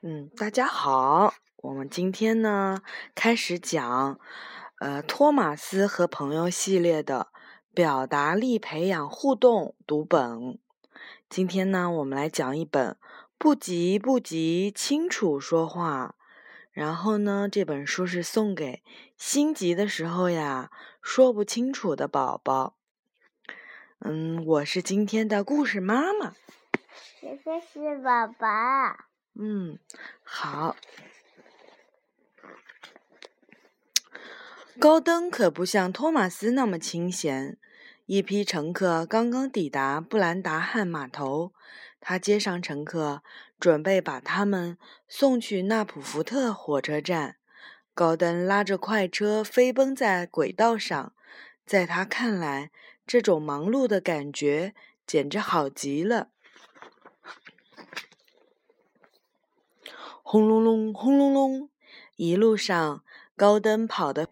嗯，大家好，我们今天呢开始讲，呃，托马斯和朋友系列的表达力培养互动读本。今天呢，我们来讲一本不急不急，清楚说话。然后呢，这本书是送给心急的时候呀说不清楚的宝宝。嗯，我是今天的故事妈妈。谢谢是宝宝。嗯，好。高登可不像托马斯那么清闲。一批乘客刚刚抵达布兰达汉码头，他接上乘客，准备把他们送去纳普福特火车站。高登拉着快车飞奔在轨道上，在他看来，这种忙碌的感觉简直好极了。轰隆隆，轰隆隆！一路上，高登跑的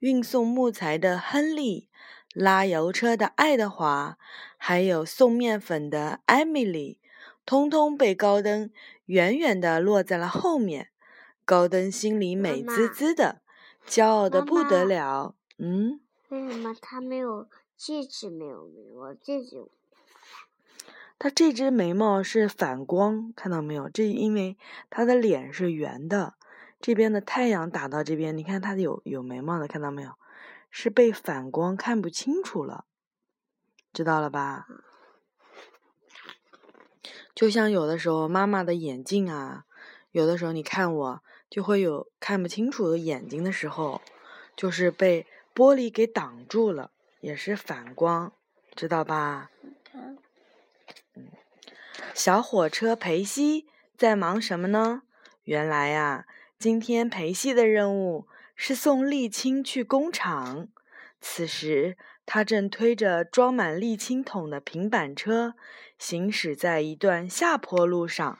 运送木材的亨利，拉油车的爱德华，还有送面粉的艾米丽，通通被高登远远的落在了后面。高登心里美滋滋的，骄傲的不得了。嗯？为什么他没有戒指？没有没有？戒指？他这只眉毛是反光，看到没有？这因为他的脸是圆的，这边的太阳打到这边，你看他有有眉毛的，看到没有？是被反光看不清楚了，知道了吧？就像有的时候妈妈的眼镜啊，有的时候你看我就会有看不清楚的眼睛的时候，就是被玻璃给挡住了，也是反光，知道吧？小火车裴西在忙什么呢？原来呀，今天裴西的任务是送沥青去工厂。此时，他正推着装满沥青桶的平板车，行驶在一段下坡路上。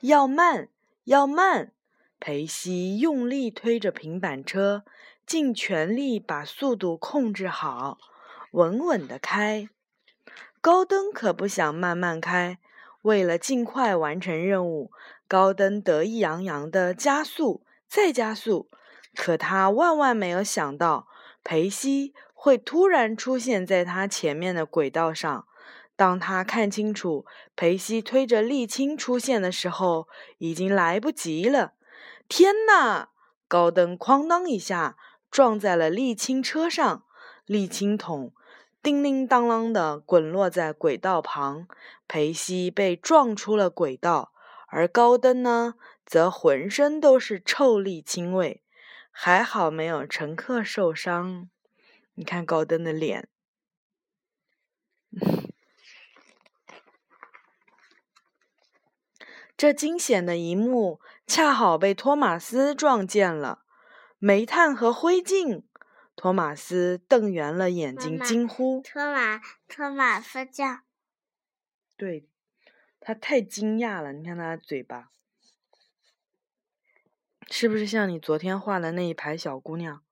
要慢，要慢！裴西用力推着平板车，尽全力把速度控制好，稳稳地开。高登可不想慢慢开。为了尽快完成任务，高登得意洋洋地加速，再加速。可他万万没有想到，裴西会突然出现在他前面的轨道上。当他看清楚裴西推着沥青出现的时候，已经来不及了。天哪！高登哐当一下撞在了沥青车上，沥青桶。叮铃当啷的滚落在轨道旁，裴西被撞出了轨道，而高登呢，则浑身都是臭沥青味。还好没有乘客受伤。你看高登的脸，这惊险的一幕恰好被托马斯撞见了。煤炭和灰烬。托马斯瞪圆了眼睛，惊呼：“托马，托马斯叫。”对，他太惊讶了。你看他的嘴巴，是不是像你昨天画的那一排小姑娘？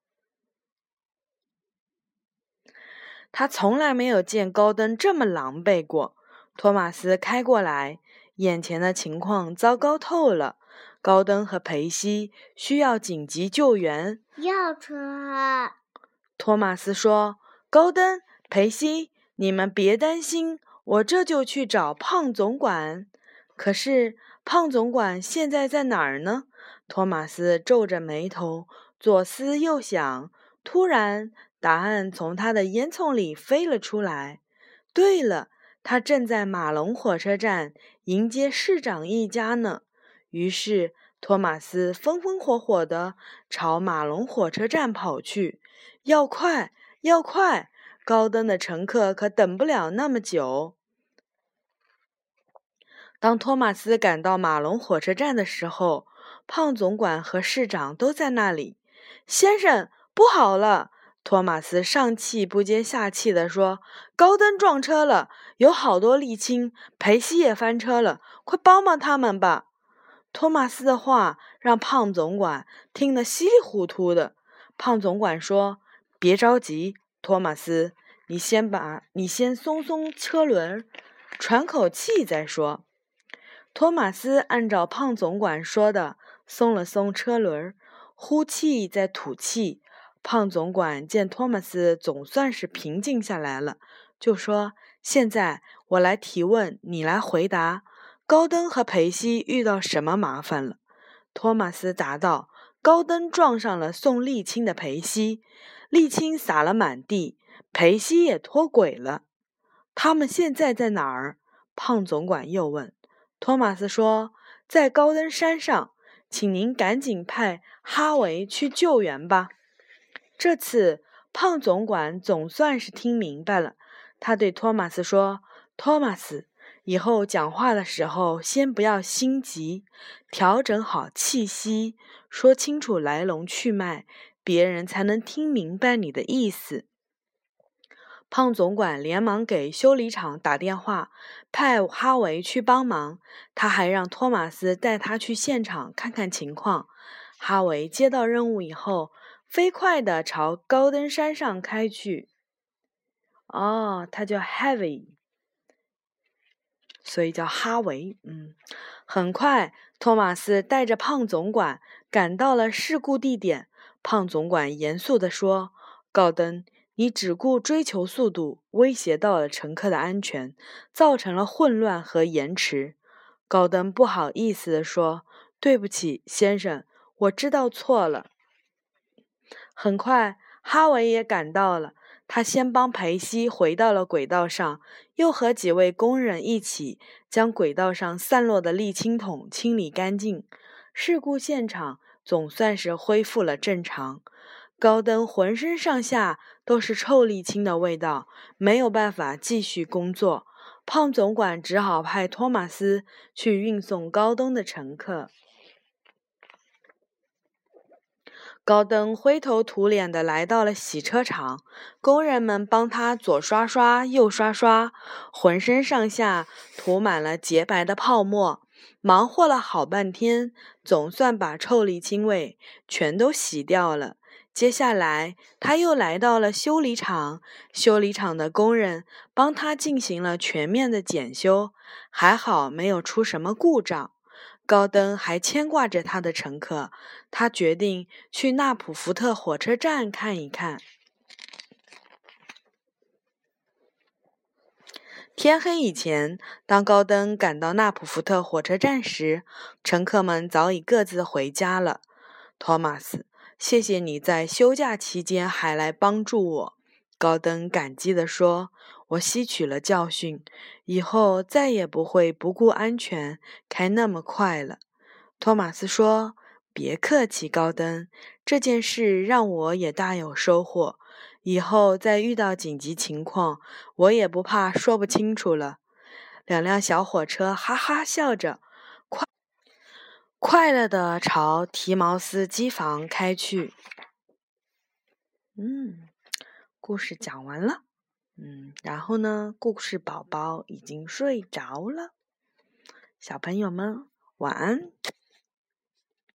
他从来没有见高登这么狼狈过。托马斯开过来，眼前的情况糟糕透了。高登和裴西需要紧急救援。要车。托马斯说：“高登、裴西，你们别担心，我这就去找胖总管。可是胖总管现在在哪儿呢？”托马斯皱着眉头，左思右想，突然，答案从他的烟囱里飞了出来。对了，他正在马龙火车站迎接市长一家呢。于是，托马斯风风火火地朝马龙火车站跑去。要快，要快！高登的乘客可等不了那么久。当托马斯赶到马龙火车站的时候，胖总管和市长都在那里。先生，不好了！托马斯上气不接下气地说：“高登撞车了，有好多沥青，裴西也翻车了，快帮帮他们吧！”托马斯的话让胖总管听得稀里糊涂的。胖总管说。别着急，托马斯，你先把你先松松车轮，喘口气再说。托马斯按照胖总管说的松了松车轮，呼气再吐气。胖总管见托马斯总算是平静下来了，就说：“现在我来提问，你来回答。高登和裴西遇到什么麻烦了？”托马斯答道：“高登撞上了送沥青的裴西，沥青洒了满地，裴西也脱轨了。他们现在在哪儿？”胖总管又问。托马斯说：“在高登山上，请您赶紧派哈维去救援吧。”这次胖总管总算是听明白了，他对托马斯说：“托马斯，以后讲话的时候先不要心急，调整好气息，说清楚来龙去脉，别人才能听明白你的意思。”胖总管连忙给修理厂打电话，派哈维去帮忙。他还让托马斯带他去现场看看情况。哈维接到任务以后。飞快地朝高登山上开去。哦，他叫 Heavy，所以叫哈维。嗯，很快，托马斯带着胖总管赶到了事故地点。胖总管严肃地说：“高登，你只顾追求速度，威胁到了乘客的安全，造成了混乱和延迟。”高登不好意思地说：“对不起，先生，我知道错了。”很快，哈维也赶到了。他先帮裴西回到了轨道上，又和几位工人一起将轨道上散落的沥青桶清理干净。事故现场总算是恢复了正常。高登浑身上下都是臭沥青的味道，没有办法继续工作。胖总管只好派托马斯去运送高登的乘客。高登灰头土脸地来到了洗车场，工人们帮他左刷刷右刷刷，浑身上下涂满了洁白的泡沫。忙活了好半天，总算把臭沥青味全都洗掉了。接下来，他又来到了修理厂，修理厂的工人帮他进行了全面的检修，还好没有出什么故障。高登还牵挂着他的乘客，他决定去纳普福特火车站看一看。天黑以前，当高登赶到纳普福特火车站时，乘客们早已各自回家了。托马斯，谢谢你在休假期间还来帮助我。高登感激地说。我吸取了教训，以后再也不会不顾安全开那么快了。托马斯说：“别客气，高登，这件事让我也大有收获。以后再遇到紧急情况，我也不怕说不清楚了。”两辆小火车哈哈笑着，快快乐地朝提毛斯机房开去。嗯，故事讲完了。嗯，然后呢？故事宝宝已经睡着了，小朋友们晚安。